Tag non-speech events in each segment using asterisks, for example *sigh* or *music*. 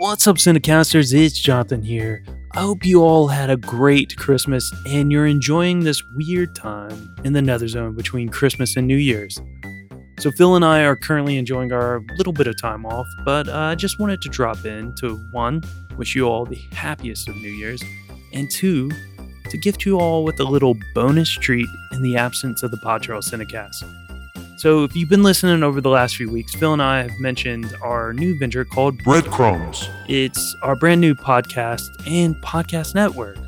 What's up, Cinecasters? It's Jonathan here. I hope you all had a great Christmas and you're enjoying this weird time in the Nether Zone between Christmas and New Year's. So, Phil and I are currently enjoying our little bit of time off, but uh, I just wanted to drop in to one, wish you all the happiest of New Year's, and two, to gift you all with a little bonus treat in the absence of the Pod Charles Cinecast. So, if you've been listening over the last few weeks, Phil and I have mentioned our new venture called Breadcrumbs. It's our brand new podcast and podcast network.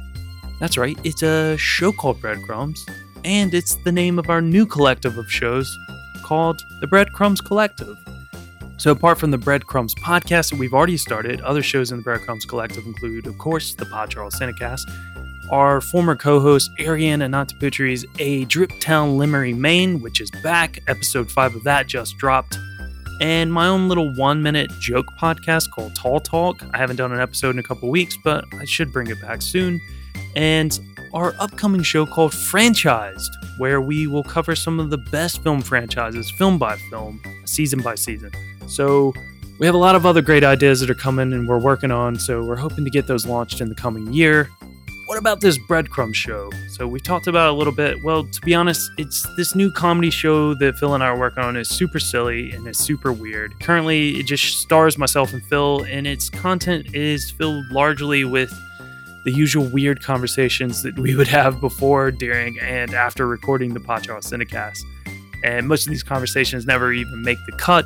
That's right, it's a show called Breadcrumbs, and it's the name of our new collective of shows called the Breadcrumbs Collective. So, apart from the Breadcrumbs podcast that we've already started, other shows in the Breadcrumbs Collective include, of course, the Pod Charles Cinecast, our former co-host Ariana Nantaputри's A Drip Town Limery, Maine, which is back. Episode 5 of that just dropped. And my own little one-minute joke podcast called Tall Talk. I haven't done an episode in a couple weeks, but I should bring it back soon. And our upcoming show called Franchised, where we will cover some of the best film franchises, film by film, season by season. So we have a lot of other great ideas that are coming and we're working on, so we're hoping to get those launched in the coming year what about this breadcrumb show? So we talked about a little bit. Well, to be honest, it's this new comedy show that Phil and I are working on is super silly and it's super weird. Currently, it just stars myself and Phil, and its content is filled largely with the usual weird conversations that we would have before, during, and after recording the Pod Charles Cinecast. And most of these conversations never even make the cut.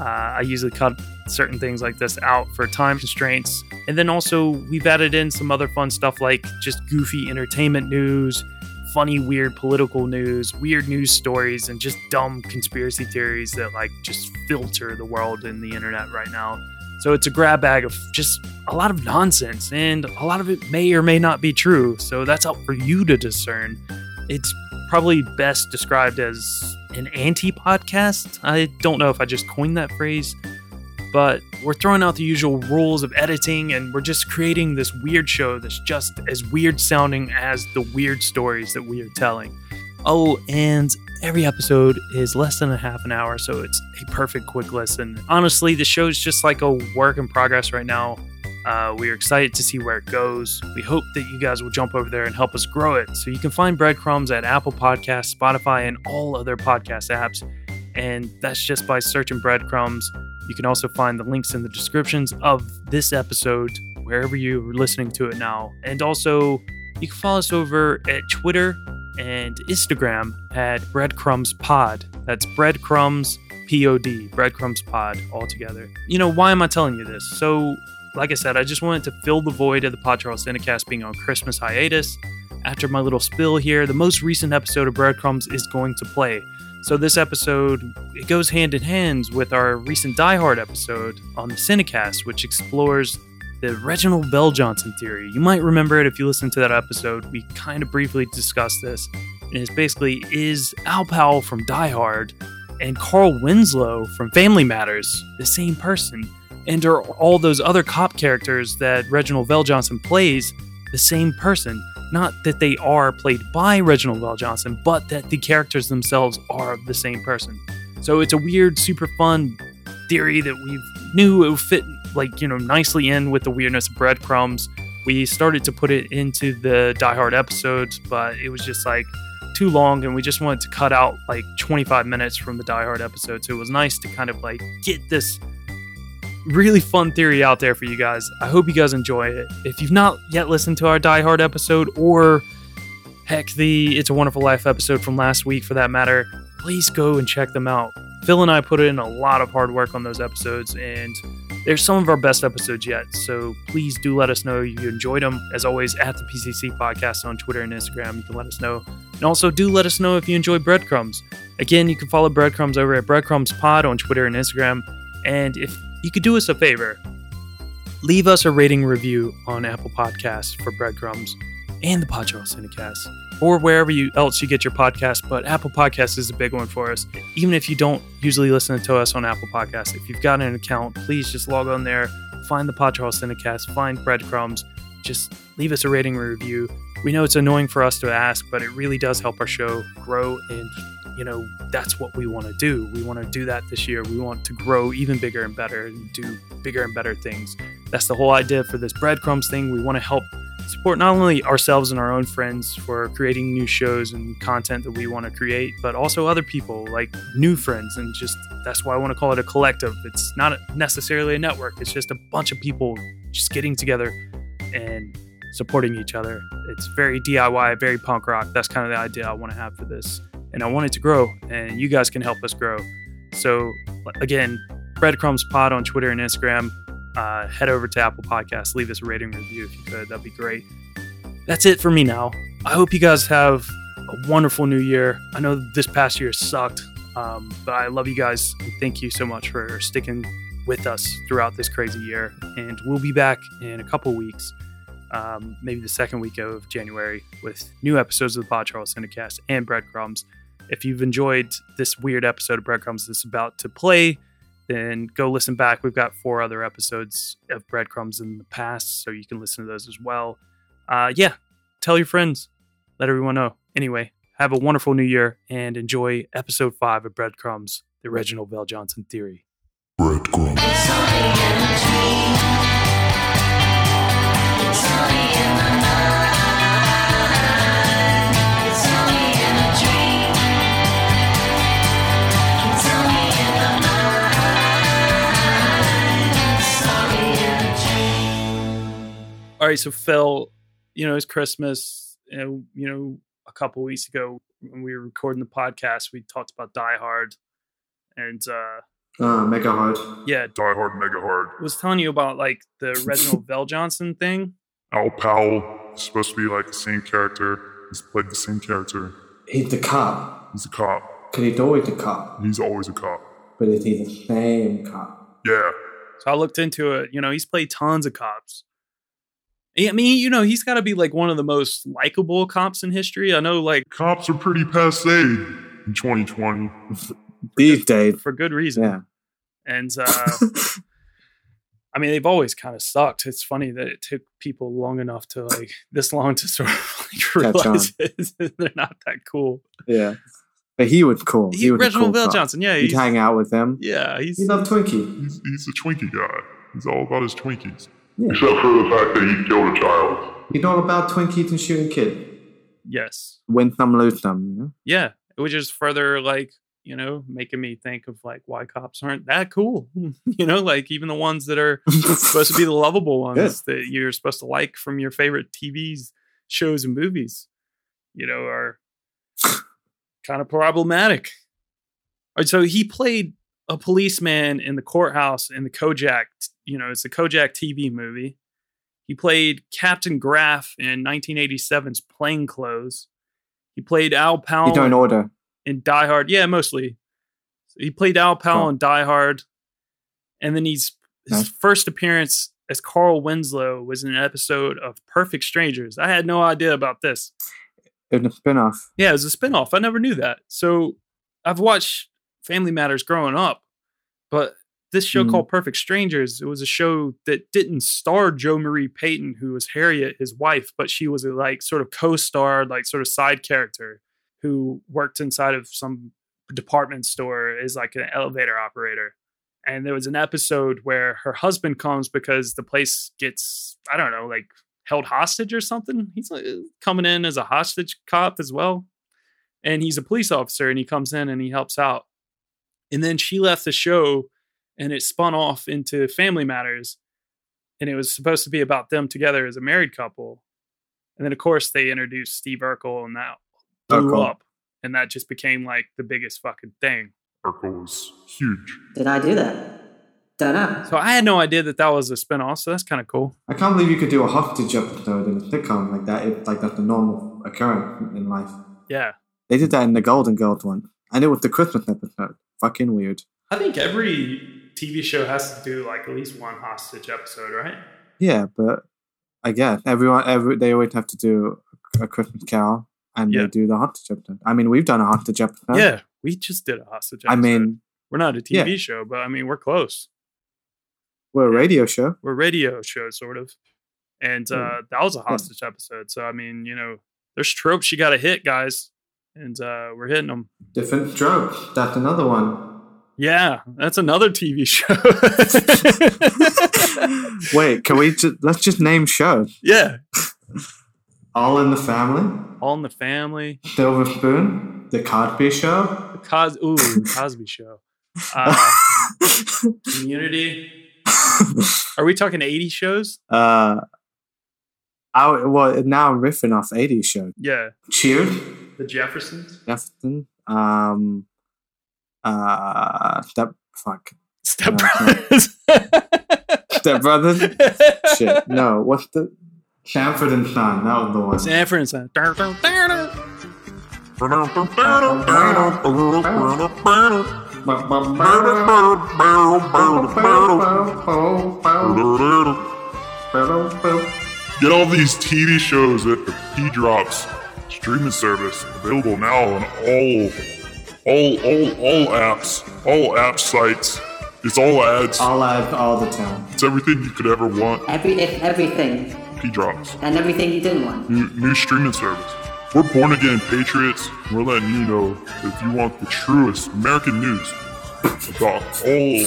Uh, I usually cut certain things like this out for time constraints. And then also, we've added in some other fun stuff like just goofy entertainment news, funny, weird political news, weird news stories, and just dumb conspiracy theories that like just filter the world and the internet right now. So it's a grab bag of just a lot of nonsense, and a lot of it may or may not be true. So that's up for you to discern. It's probably best described as an anti podcast. I don't know if I just coined that phrase, but we're throwing out the usual rules of editing and we're just creating this weird show that's just as weird sounding as the weird stories that we are telling. Oh, and every episode is less than a half an hour, so it's a perfect quick listen. Honestly, the show is just like a work in progress right now. Uh, we are excited to see where it goes. We hope that you guys will jump over there and help us grow it. So you can find breadcrumbs at Apple Podcasts, Spotify, and all other podcast apps. And that's just by searching breadcrumbs. You can also find the links in the descriptions of this episode, wherever you're listening to it now. And also, you can follow us over at Twitter and Instagram at Breadcrumbs Pod. That's Breadcrumbs Pod, Breadcrumbs Pod all together. You know, why am I telling you this? So, like I said, I just wanted to fill the void of the Pod Charles Cinecast being on Christmas hiatus. After my little spill here, the most recent episode of Breadcrumbs is going to play. So this episode it goes hand in hand with our recent Die Hard episode on the Cinecast, which explores the Reginald VelJohnson theory. You might remember it if you listened to that episode. We kind of briefly discussed this. And it's basically is Al Powell from Die Hard and Carl Winslow from Family Matters the same person? And are all those other cop characters that Reginald VelJohnson plays the same person? not that they are played by Reginald VelJohnson, but that the characters themselves are the same person. So it's a weird, super fun theory that we knew it would fit like you know nicely in with the weirdness of breadcrumbs. We started to put it into the Die Hard episodes, but it was just like too long, and we just wanted to cut out like 25 minutes from the Die Hard episode. So it was nice to kind of like get this really fun theory out there for you guys. I hope you guys enjoy it. If you've not yet listened to our Die Hard episode, or heck, the It's a Wonderful Life episode from last week for that matter, please go and check them out. Phil and I put in a lot of hard work on those episodes, and they're some of our best episodes yet. So please do let us know you enjoyed them. As always, at the PCC Podcast on Twitter and Instagram, you can let us know. And also, do let us know if you enjoy breadcrumbs. Again, you can follow breadcrumbs over at breadcrumbs pod on Twitter and Instagram. And if you could do us a favor leave us a rating review on Apple Podcasts for Breadcrumbs and the Pod Charles Cinecast, or wherever you else you get your podcast. But Apple Podcasts is a big one for us. Even if you don't usually listen to us on Apple Podcasts, if you've got an account, please just log on there, find the Pod Charles Cinecast, find Breadcrumbs, just leave us a rating review. We know it's annoying for us to ask, but it really does help our show grow and you know, that's what we want to do. We want to do that this year. We want to grow even bigger and better and do bigger and better things. That's the whole idea for this breadcrumbs thing. We want to help support not only ourselves and our own friends for creating new shows and content that we want to create, but also other people like new friends. And just that's why I want to call it a collective. It's not necessarily a network, it's just a bunch of people just getting together and supporting each other. It's very DIY, very punk rock. That's kind of the idea I want to have for this. And I want it to grow, and you guys can help us grow. So, again, Breadcrumbs Pod on Twitter and Instagram uh, head over to Apple Podcasts, leave us a rating review if you could. That'd be great. That's it for me now. I hope you guys have a wonderful new year. I know this past year sucked, um, but I love you guys. And thank you so much for sticking with us throughout this crazy year. And we'll be back in a couple weeks, um, maybe the second week of January, with new episodes of the Pod Charles Cinecast and Breadcrumbs. If you've enjoyed this weird episode of Breadcrumbs that's about to play, then go listen back. We've got four other episodes of Breadcrumbs in the past, so you can listen to those as well. Uh, yeah, tell your friends, let everyone know. Anyway, have a wonderful new year and enjoy episode five of Breadcrumbs, the Reginald VelJohnson theory. Breadcrumbs. All right, so Phil, you know, it's Christmas. You know, you know, a couple weeks ago when we were recording the podcast, we talked about Die Hard, and uh Uh, mega hard. yeah, Die Hard, Mega Hard. was telling you about like the *laughs* Reginald VelJohnson thing. Al Powell is supposed to be like the same character. He's played the same character. He's the cop. He's a cop. Cause he's always the cop. He's always a cop. But is he the same cop? Yeah. So I looked into it. You know, he's played tons of cops. I mean, you know, he's got to be like one of the most likable cops in history. I know, like Cops are pretty passe in 2020. These days. for good reason. Yeah. And *laughs* uh, I mean, they've always kind of sucked. It's funny that it took people long enough to like *laughs* this long to sort of like Catch realize *laughs* they're not that cool. yeah. But he was cool. He, He, was a Reginald cool Bell. Johnson, yeah, You'd hang out with him. yeah, he's He loved Twinkie. He's, he's a Twinkie guy. He's all about his Twinkies. Yeah. Except for the fact that he killed a child. You all about Twinkies and shooting kids. yes, Win some, lose some. You know? yeah, which is further like you know making me think of like why cops aren't that cool. *laughs* you know, like even the ones that are supposed to be the *laughs* lovable ones that you're supposed to like from your favorite TVs, shows, and movies, you know, are kind of problematic. All right, so he played a policeman in the courthouse in the Kojak, you know, it's a Kojak TV movie. He played Captain Graff in 1987's Plainclothes. He played Al Powell You don't order. in Die Hard. Yeah, mostly. So he played Al Powell Oh. in Die Hard, and then he's his Nice. first appearance as Carl Winslow was in an episode of Perfect Strangers. I had no idea about this. Was a spin off. Yeah, it was a spinoff. I never knew that. So I've watched Family Matters growing up, but this show Mm. called Perfect Strangers, it was a show that didn't star Jo Marie Payton, who was Harriet, his wife, but she was a like sort of co-star, like sort of side character who worked inside of some department store as like an elevator operator. And there was an episode where her husband comes because the place gets, I don't know, like held hostage or something. He's like coming in as a hostage cop as well. And he's a police officer and he comes in and he helps out. And then she left the show and it spun off into Family Matters. And it was supposed to be about them together as a married couple. And then, of course, they introduced Steve Urkel and that blew Urkel. up. And that just became like the biggest fucking thing. Urkel was huge. Did I do that? Dunno. So I had no idea that that was a spinoff. So that's kind of cool. I can't believe you could do a hostage episode in a sitcom like that. It's like that's a normal occurrence in life. Yeah. They did that in the Golden Girls one. And it was the Christmas episode. Fucking weird. I think every TV show has to do like at least one hostage episode, right? Yeah, but I guess everyone, every they always have to do a Christmas Carol, and Yeah. they do the hostage episode. I mean, we've done a hostage episode. Yeah. We just did a hostage episode. I mean, we're not a yeah. TV show, but I mean, we're close. we're a radio show. we're a radio show sort of and uh Yeah. that was a hostage episode so i mean you know there's tropes you got to hit guys and uh, we're hitting them. Different stroke. That's another one. Yeah, that's another TV show. *laughs* Wait, can we just let's just name shows? yeah, All in the Family, All in the Family, Silver Spoon, The Cosby Show. the Cos ooh, the Cosby Show, *laughs* uh, Community. Are we talking 80 shows? uh, I, well, now I'm riffing off 80 shows. Yeah, Cheers, The Jeffersons, Jefferson, um, uh, Step, fuck, Step No, Brothers. *laughs* Step Brothers. Shit, no, *laughs* what's the Sanford and Son? That was the one. Sanford and Son. Get all these TV shows at the P Drops streaming service available now on all all all all apps, all app sites. It's all ads. All ads all the time. It's everything you could ever want. Every, everything P Drops. and everything you didn't want. New, new streaming service. We're born again patriots. We're letting you know that if you want the truest American news about all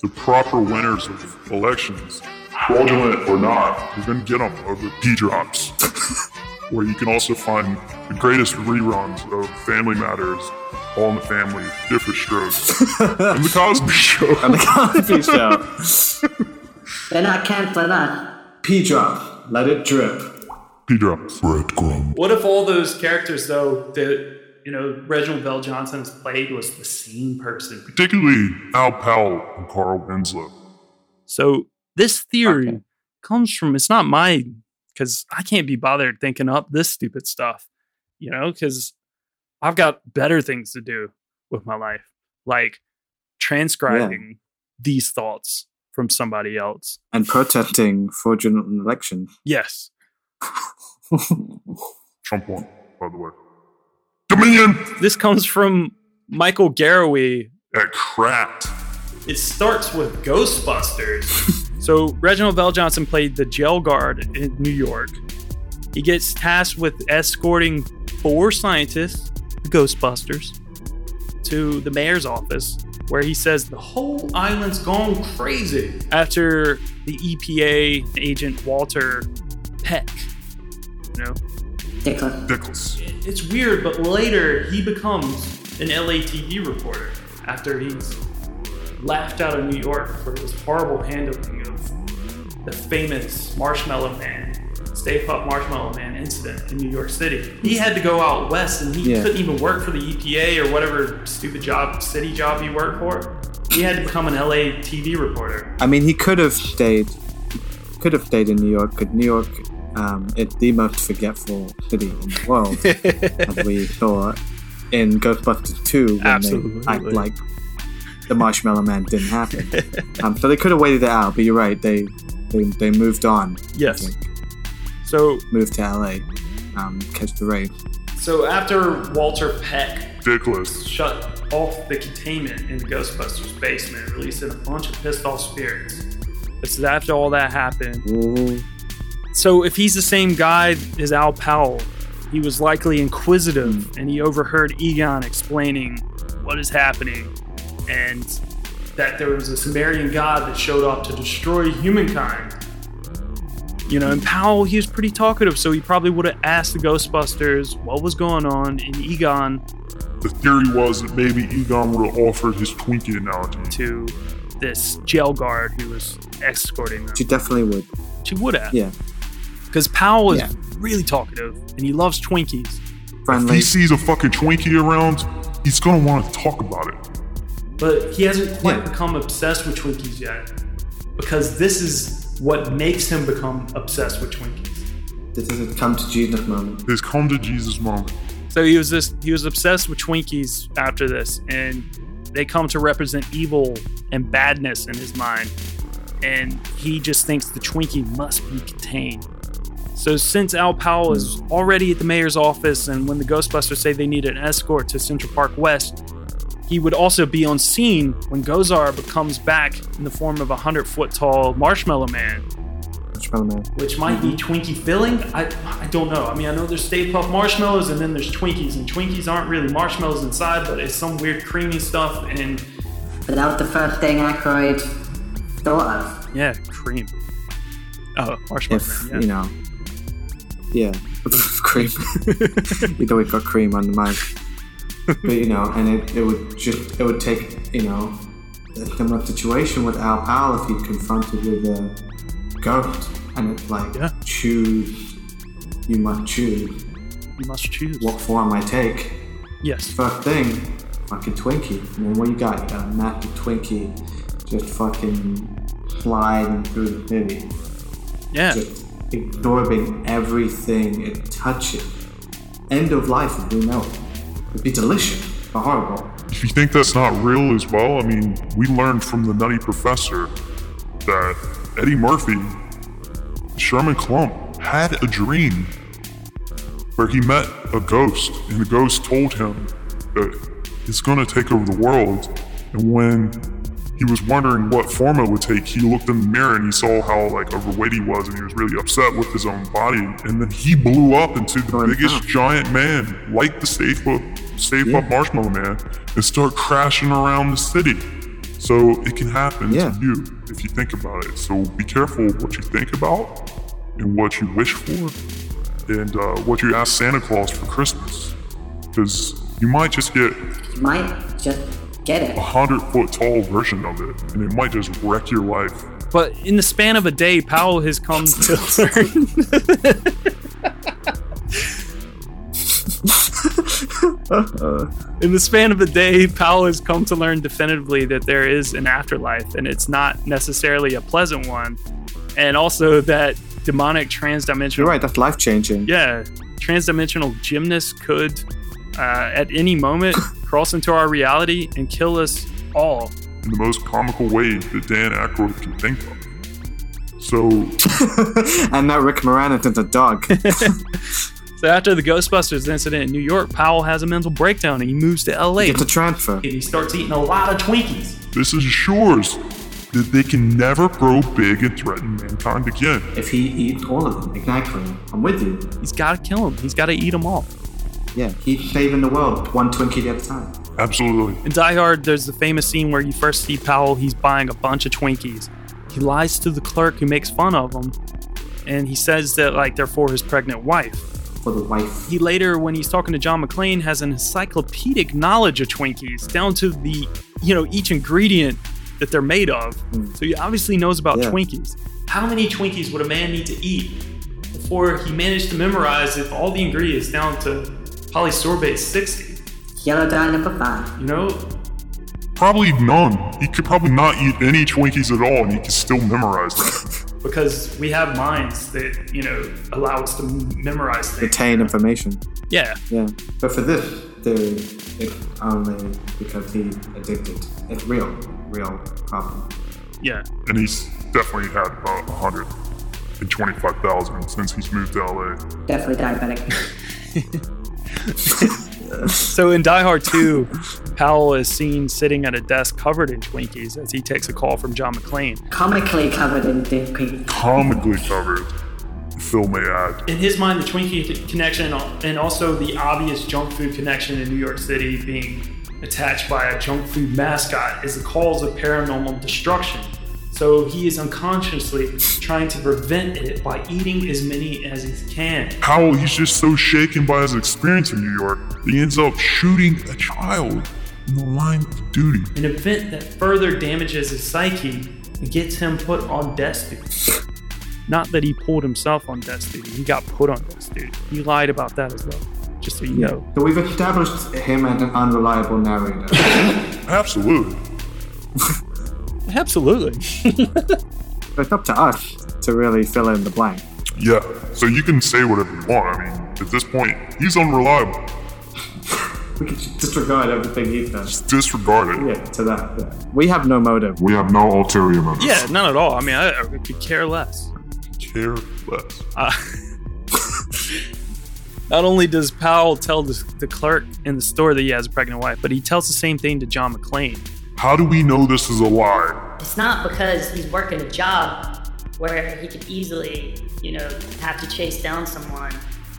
the proper winners of elections, fraudulent or not, you're gonna get them over P Drops, *laughs* where you can also find the greatest reruns of Family Matters, All in the Family, Different Strokes, and The Cosby Show. And the Cosby *laughs* Show. They're not canceling that. P drop. Let it drip. P Drops. Breadcrumb. What if all those characters, though, that you know Reginald VelJohnson has played was the same person? Particularly Al Powell and Carl Winslow. So this theory Okay. comes from it's not my because I can't be bothered thinking up this stupid stuff, you know, because I've got better things to do with my life, like transcribing these thoughts from somebody else. And protesting for fraudulent election. Yes. *laughs* Trump won, by the way. Dominion This comes from Michael Garraway at Cracked. It starts with Ghostbusters. *laughs* so Reginald VelJohnson played the jail guard in New York. He gets tasked with escorting four scientists, the Ghostbusters, to the mayor's office, where he says the whole island's gone crazy after the EPA agent Walter Peck. You know, Dickler. Nicholas. it's weird, but later he becomes an LA TV reporter after he's laughed out of New York for his horrible handling of the famous Marshmallow Man, Stay Puft Marshmallow Man incident in New York City. He had to go out west and he Yeah. couldn't even work for the EPA or whatever stupid job, city job he worked for. He had to become an LA TV reporter. I mean, he could have stayed. Could have stayed in New York. Because New York, um, it's the most forgetful city in the world, *laughs* as we saw in Ghostbusters 2 when Absolutely. they act like the Marshmallow Man didn't happen. *laughs* um, so they could have waited it out. But you're right. They they, they moved on. I Yes. Think. So, Moved to LA. Um, catch the rain. so after Walter Peck Nicholas. shut off the containment in the Ghostbusters basement, releasing a bunch of pissed off spirits. This is after all that happened. Ooh. So if he's the same guy as Al Powell, he was likely inquisitive and he overheard Egon explaining what is happening and that there was a Sumerian god that showed up to destroy humankind. You know, and Powell, he was pretty talkative, so he probably would have asked the Ghostbusters what was going on, and Egon The theory was that maybe Egon would have offered his Twinkie analogy. to this jail guard who was escorting them. She definitely would. She would have. Yeah. Because Powell is Yeah. really talkative and he loves Twinkies. Friendly. If he sees a fucking Twinkie around, he's gonna want to talk about it. But he hasn't quite Yeah. become obsessed with Twinkies yet. Because this is what makes him become obsessed with Twinkies. This is a come to Jesus moment. His come to Jesus moment. So he was this he was obsessed with Twinkies after this, and they come to represent evil and badness in his mind. And he just thinks the Twinkie must be contained. So since Al Powell is already at the mayor's office, and when the Ghostbusters say they need an escort to Central Park West, he would also be on scene when Gozer comes back in the form of a hundred foot tall marshmallow man. Marshmallow Man. which might be mm-hmm. Twinkie filling. I I don't know. I mean, I know there's Stay Puft marshmallows and then there's Twinkies, and Twinkies aren't really marshmallows inside, but it's some weird creamy stuff, and But that was the first thing Aykroyd thought of. yeah, cream. Oh, marshmallow. If, man, you know. Yeah. *laughs* cream. *laughs* you know, we've got cream on the mic. But, you know, and it, it would just, it would take, you know, a similar situation with Al Powell if he'd confronted with a ghost and it's like, Yeah. choose, you must choose. You must choose. What form I take? Yes. First thing, fucking Twinkie. And then what you got? You got a massive Twinkie just fucking sliding through the city. Yeah. Just absorbing everything it touches. End of life as we know it. It'd be delicious, but horrible. If you think that's not real as well, I mean, we learned from the Nutty Professor that Eddie Murphy, Sherman Klump, had a dream where he met a ghost, and the ghost told him that it's going to take over the world. And when he was wondering what form it would take, he looked in the mirror and he saw how like overweight he was, and he was really upset with his own body. And then he blew up into the biggest giant man, like the Stay Puft, Stay Puft Marshmallow Man, and start crashing around the city. So it can happen Yeah. to you if you think about it. So be careful what you think about and what you wish for and uh, what you ask Santa Claus for Christmas. Because you might just get You might just get it. a hundred foot tall version of it, and it might just wreck your life. But in the span of a day, Powell has come to *laughs* learn. *laughs* in the span of a day, Powell has come to learn definitively that there is an afterlife, and it's not necessarily a pleasant one, and also that demonic transdimensional You're right, that's life changing. yeah, transdimensional gymnasts could, uh, at any moment, *coughs* cross into our reality and kill us all. in the most comical way that Dan Aykroyd can think of. So *laughs* and now Rick Moranis is a dog. *laughs* So after the Ghostbusters incident in New York, Powell has a mental breakdown and he moves to LA. Gets a transfer. and he starts eating a lot of Twinkies. this ensures that they can never grow big and threaten mankind again. If he eats all of them, exactly. I'm with you. He's got to kill him. He's got to eat them all. Yeah, he's saving the world one Twinkie at a time. Absolutely. In Die Hard, there's the famous scene where you first see Powell. He's buying a bunch of Twinkies. He lies to the clerk who makes fun of him, and he says that like they're for his pregnant wife. For the wife. He later, when he's talking to John McClane, has an encyclopedic knowledge of Twinkies down to the you know each ingredient that they're made of. Hmm. So he obviously knows about Yeah. Twinkies. How many Twinkies would a man need to eat before he managed to memorize if all the ingredients down to polysorbate 60? Yellow dye number five. You know, Probably none. He could probably not eat any Twinkies at all, and he could still memorize that. *laughs* because we have minds that you know allow us to memorize things. Retain information. Yeah, Yeah. But for this theory, it's only because he addicted. It's real. Real problem. yeah. And he's definitely had about 125,000 since he's moved to LA. Definitely diabetic. *laughs* *laughs* *laughs* So in Die Hard 2, Powell is seen sitting at a desk covered in Twinkies as he takes a call from John McClane. Comically covered in Twinkies. Comically covered, Phil may add. In his mind, the Twinkie connection and also the obvious junk food connection in New York City being attached by a junk food mascot is the cause of paranormal destruction. So he is unconsciously trying to prevent it by eating as many as he can. Powell, he's just so shaken by his experience in New York, that he ends up shooting a child in the line of duty. An event that further damages his psyche and gets him put on death duty. Not that he pulled himself on death duty, he got put on death duty. He lied about that as well, just so you know. So we've established him as an unreliable narrator. *laughs* Absolutely. Absolutely. but it's up to us to really fill in the blank. Yeah. So you can say whatever you want. I mean, at this point, he's unreliable. We can just disregard everything he's done. Just Disregard it. Yeah, to that. Yeah. We have no motive. We have no ulterior motive. Yeah, none at all. I mean, I, I could care less. Care less. Uh, *laughs* not only does Powell tell the, the clerk in the store that he has a pregnant wife, but he tells the same thing to John McClane. How do we know this is a lie? It's not because he's working a job where he could easily, you know, have to chase down someone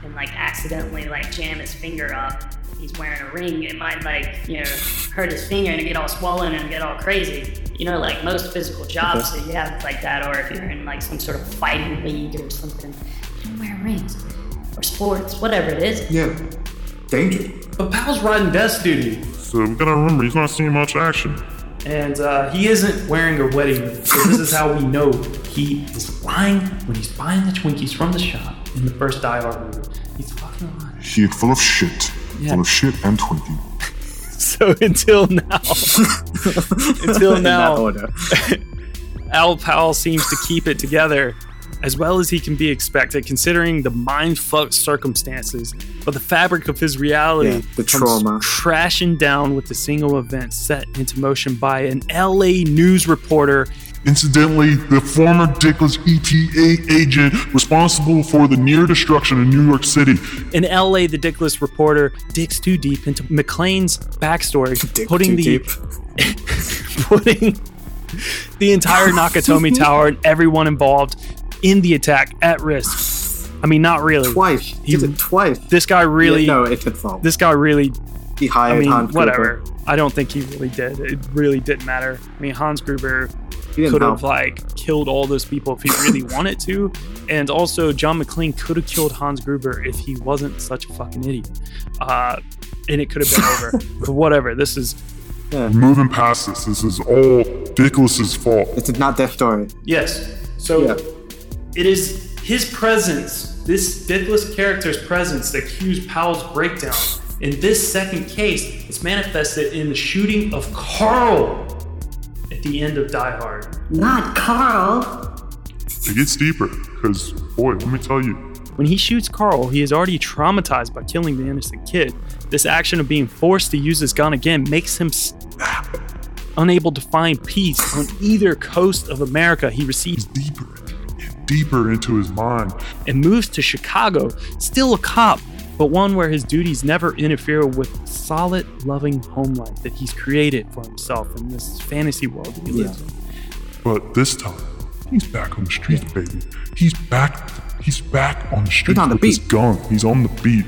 and like accidentally like jam his finger up. He's wearing a ring, it might like, you know, hurt his finger and get all swollen and get all crazy. You know, like most physical jobs that you have like that, or if you're in like some sort of fighting league or something, you don't wear rings. Or sports, whatever it is. Yeah. Danger. But Powell's riding desk duty, So we gotta remember he's not seeing much action. and uh, he isn't wearing a wedding ring. So this is how we know he is lying when he's buying the Twinkies from the shop in the first Die Hard movie. He's fucking lying. He full of shit. Yeah. Full of shit and Twinkie. *laughs* So until now, *laughs* until now. *laughs* Al Powell seems to keep it together as well as he can be expected, considering the mindfuck circumstances. But the fabric of his reality Yeah, the comes trauma. crashing down with a single event set into motion by an LA news reporter. Incidentally, the former Dickless EPA agent responsible for the near destruction of New York City. In LA, the Dickless reporter digs too deep into McClane's backstory, Dig putting the deep. *laughs* putting the entire Nakatomi Tower and everyone involved in the attack at risk. I mean, not really. Twice. He did it twice. This guy really, Yeah, no, it did fall. this guy really. he I hired mean, Hans whatever. Gruber. I don't think he really did. It really didn't matter. I mean, Hans Gruber could have like killed all those people if he really *laughs* wanted to, and also John McClane could have killed Hans Gruber if he wasn't such a fucking idiot. Uh, and it could have been over. *laughs* But whatever. This is Moving past this, this is all Dickless's fault. It's not their story. Yes. So Yeah. It is his presence, this Dickless character's presence, that cues Powell's breakdown. In this second case, it's manifested in the shooting of Carl at the end of Die Hard. Not Carl. It gets deeper, because, boy, let me tell you, When he shoots Carl, he is already traumatized by killing the innocent kid. This action of being forced to use his gun again makes him s- unable to find peace on either coast of America. He receives deeper and deeper into his mind. and moves to Chicago, still a cop, but one where his duties never interfere with solid, loving home life that he's created for himself in this fantasy world that he lives in. But this time, he's back on the streets, baby. He's back. He's back on the streets on the beat. his beat. gun. He's on the beat.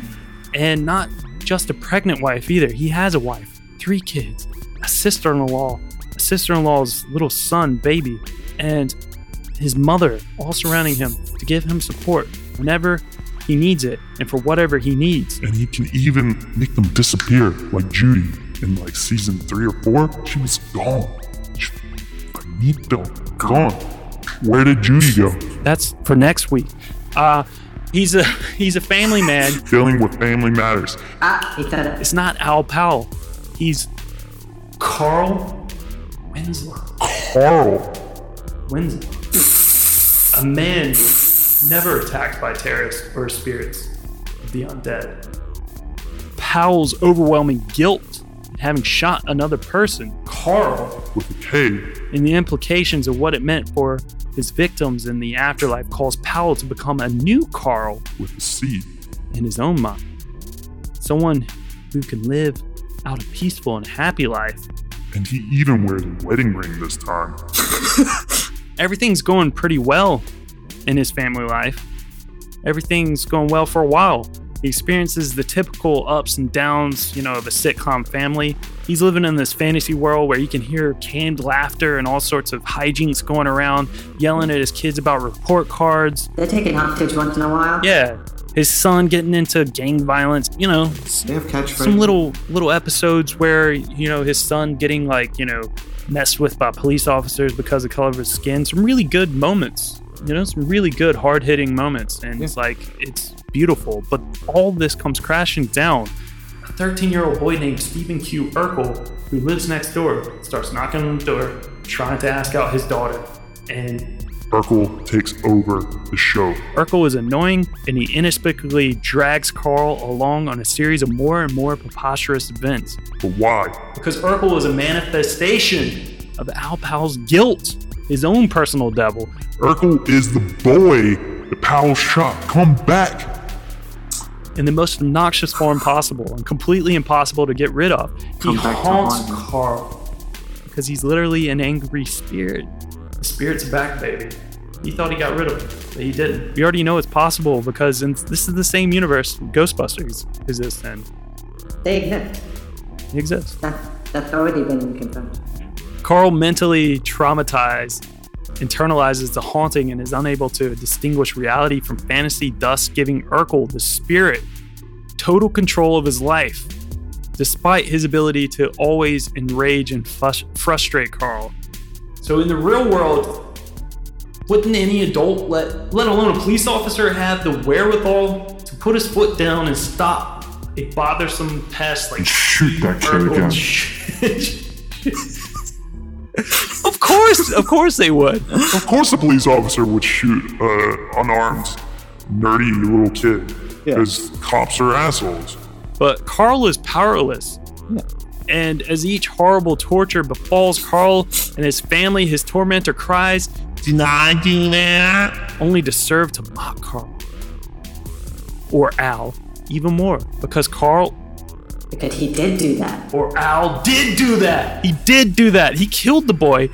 And not just a pregnant wife either. He has a wife, three kids, a sister in law, a sister in law's little son, baby, and his mother all surrounding him to give him support whenever he needs it and for whatever he needs. And he can even make them disappear, like Judy in like season three or four. She was gone. She, finito, gone. Where did Judy go? That's for next week. Uh, he's a *laughs* he's a family man. *laughs* Dealing with family matters. Ah, he said it. It's not Al Powell. He's Carl Winslow. Carl. Winslow. A man never attacked by terrorists or spirits of the undead. Powell's overwhelming guilt at having shot another person, Carl, with a K. and the implications of what it meant for his victims in the afterlife cause Powell to become a new Carl with a C. in his own mind. Someone who can live out a peaceful and happy life. And he even wears a wedding ring this time. *laughs* Everything's going pretty well in his family life. Everything's going well for a while. He experiences the typical ups and downs, you know, of a sitcom family. He's living in this fantasy world where you can hear canned laughter and all sorts of hijinks going around, yelling at his kids about report cards. They're taking hostage once in a while. Yeah, his son getting into gang violence, you know, They have catchphrases. some little little episodes where you know his son getting like you know messed with by police officers because of color of his skin. Some really good moments you know some really good hard-hitting moments. And it's like it's beautiful. But all this comes crashing down. A 13 year old boy named stephen q. Urkel who lives next door starts knocking on the door trying to ask out his daughter. And Urkel takes over the show. Urkel is annoying, and he inexplicably drags Carl along on a series of more and more preposterous events. But why? Because Urkel is a manifestation of Al Powell's guilt, his own personal devil. Urkel is the boy that Powell shot. Come back. in the most obnoxious form possible and completely impossible to get rid of. Come he haunts haunt. Carl because he's literally an angry spirit. The spirit's back, baby. He thought he got rid of him, but he didn't. We already know it's possible because in, this is the same universe Ghostbusters exists in. They exist. They exist. That, that's already been confirmed. Carl mentally traumatized internalizes the haunting and is unable to distinguish reality from fantasy, thus giving Urkel, the spirit, total control of his life, despite his ability to always enrage and frus- frustrate Carl. So, in the real world, wouldn't any adult, let, let alone a police officer, have the wherewithal to put his foot down and stop a bothersome pest like Shoot that kid again. *laughs* of course, of course they would. Of course, a police officer would shoot uh, unarmed, nerdy little kid. Yeah. Because cops are assholes. But Carl is powerless. And as each horrible torture befalls Carl and his family, his tormentor cries, Do not do that, only to serve to mock Carl. Or Al, even more, because Carl Because he did do that. or Al did do that. He did do that. He killed the boy.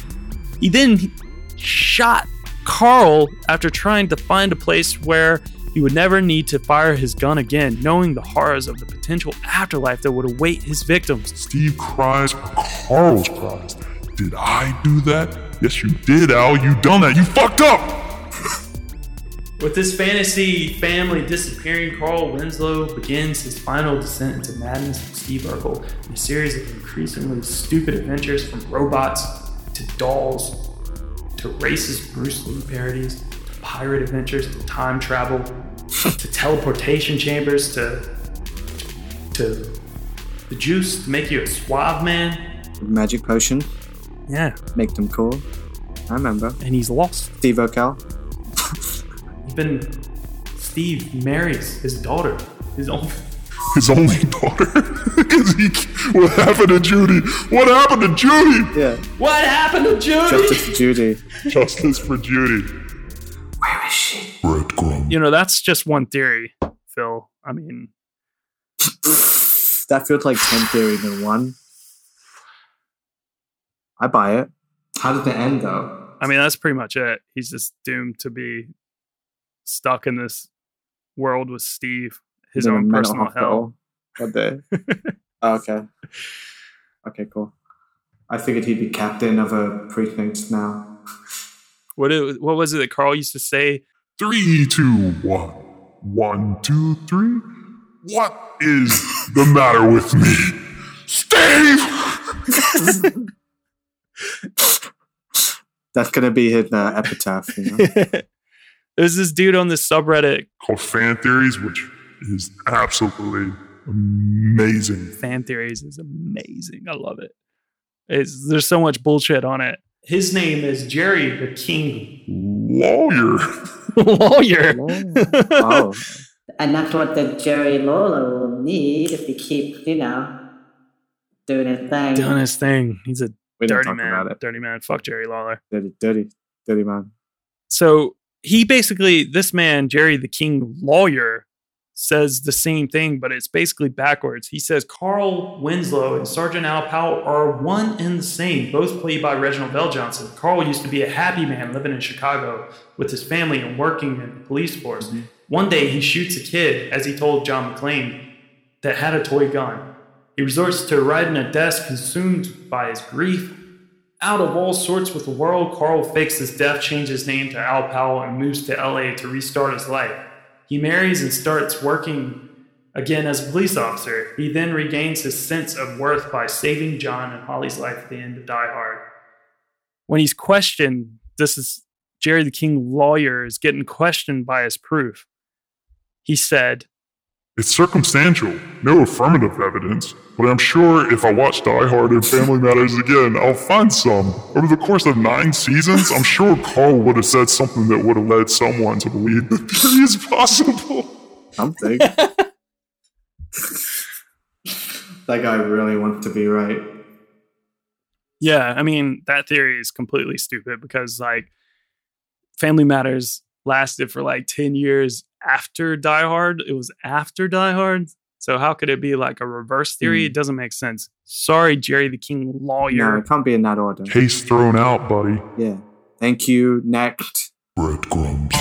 He then shot Carl after trying to find a place where he would never need to fire his gun again, knowing the horrors of the potential afterlife that would await his victims. Steve cries or Carl's cries. Did I do that? Yes, you did, Al. You done that. You fucked up. *laughs* With this fantasy family disappearing, Carl Winslow begins his final descent into madness with Steve Urkel in a series of increasingly stupid adventures from robots to dolls to racist Bruce Lee parodies to pirate adventures to time travel to teleportation chambers to to the juice to make you a suave man. Magic potion, Yeah, make them cool. I remember. and he's lost. Steve Urkel. He's been Steve. Marries his daughter. His own. *laughs* His only daughter. *laughs* Because he. What happened to Judy? What happened to Judy? Yeah. What happened to Judy? Justice for Judy. Justice for Judy. You know, that's just one theory, Phil. I mean, *laughs* That feels like 10 theory in one. I buy it. How did the end go? I mean, that's pretty much it. He's just doomed to be stuck in this world with Steve, his In own mental personal hell. hospital. Day? *laughs* Oh, okay. Okay, cool. I figured he'd be captain of a precinct now. What it, what was it that Carl used to say? Three, two, one. One, two, three. What is the matter with me? Steve! That's gonna be his uh, epitaph. You know? *laughs* There's this dude on this subreddit, Called Fan Theories, which is absolutely amazing. Fan Theories is amazing. I love it. It's, there's so much bullshit on it. His name is Jerry the King Lawyer. *laughs* Lawyer. oh, And that's what the Jerry Lawler will need if he keeps, you know, doing his thing. Doing his thing. He's a we dirty man. Dirty man. Fuck Jerry Lawler. Dirty, dirty, dirty man. So he basically, this man, Jerry the King Lawyer, says the same thing, but it's basically backwards. He says Carl Winslow and Sergeant Al Powell are one and the same, both played by Reginald VelJohnson. Carl used to be a happy man living in Chicago with his family and working in the police force. Mm-hmm. One day he shoots a kid, as he told John McClane, that had a toy gun. He resorts to riding a desk consumed by his grief. Out of all sorts with the world, Carl fakes his death, changes his name to Al Powell, and moves to LA to restart his life. He marries and starts working again as a police officer. He then regains his sense of worth by saving John and Holly's life at the end of Die Hard. When he's questioned, this is Jerry the King lawyer is getting questioned by his proof. He said, It's circumstantial, no affirmative evidence, but I'm sure if I watch Die Hard and Family Matters again, I'll find some. Over the course of nine seasons, I'm sure Carl would have said something that would have led someone to believe the theory is possible. Something. *laughs* that guy really wants to be right. Yeah, I mean that theory is completely stupid because like Family Matters lasted for like 10 years after Die Hard. It was after Die Hard. So how could it be like a reverse theory? Hmm. It doesn't make sense. Sorry, Jerry the King lawyer. No, lawyer. it can't be in that order. Case thrown out, buddy. Yeah. Thank you. Next. Breadcrumbs.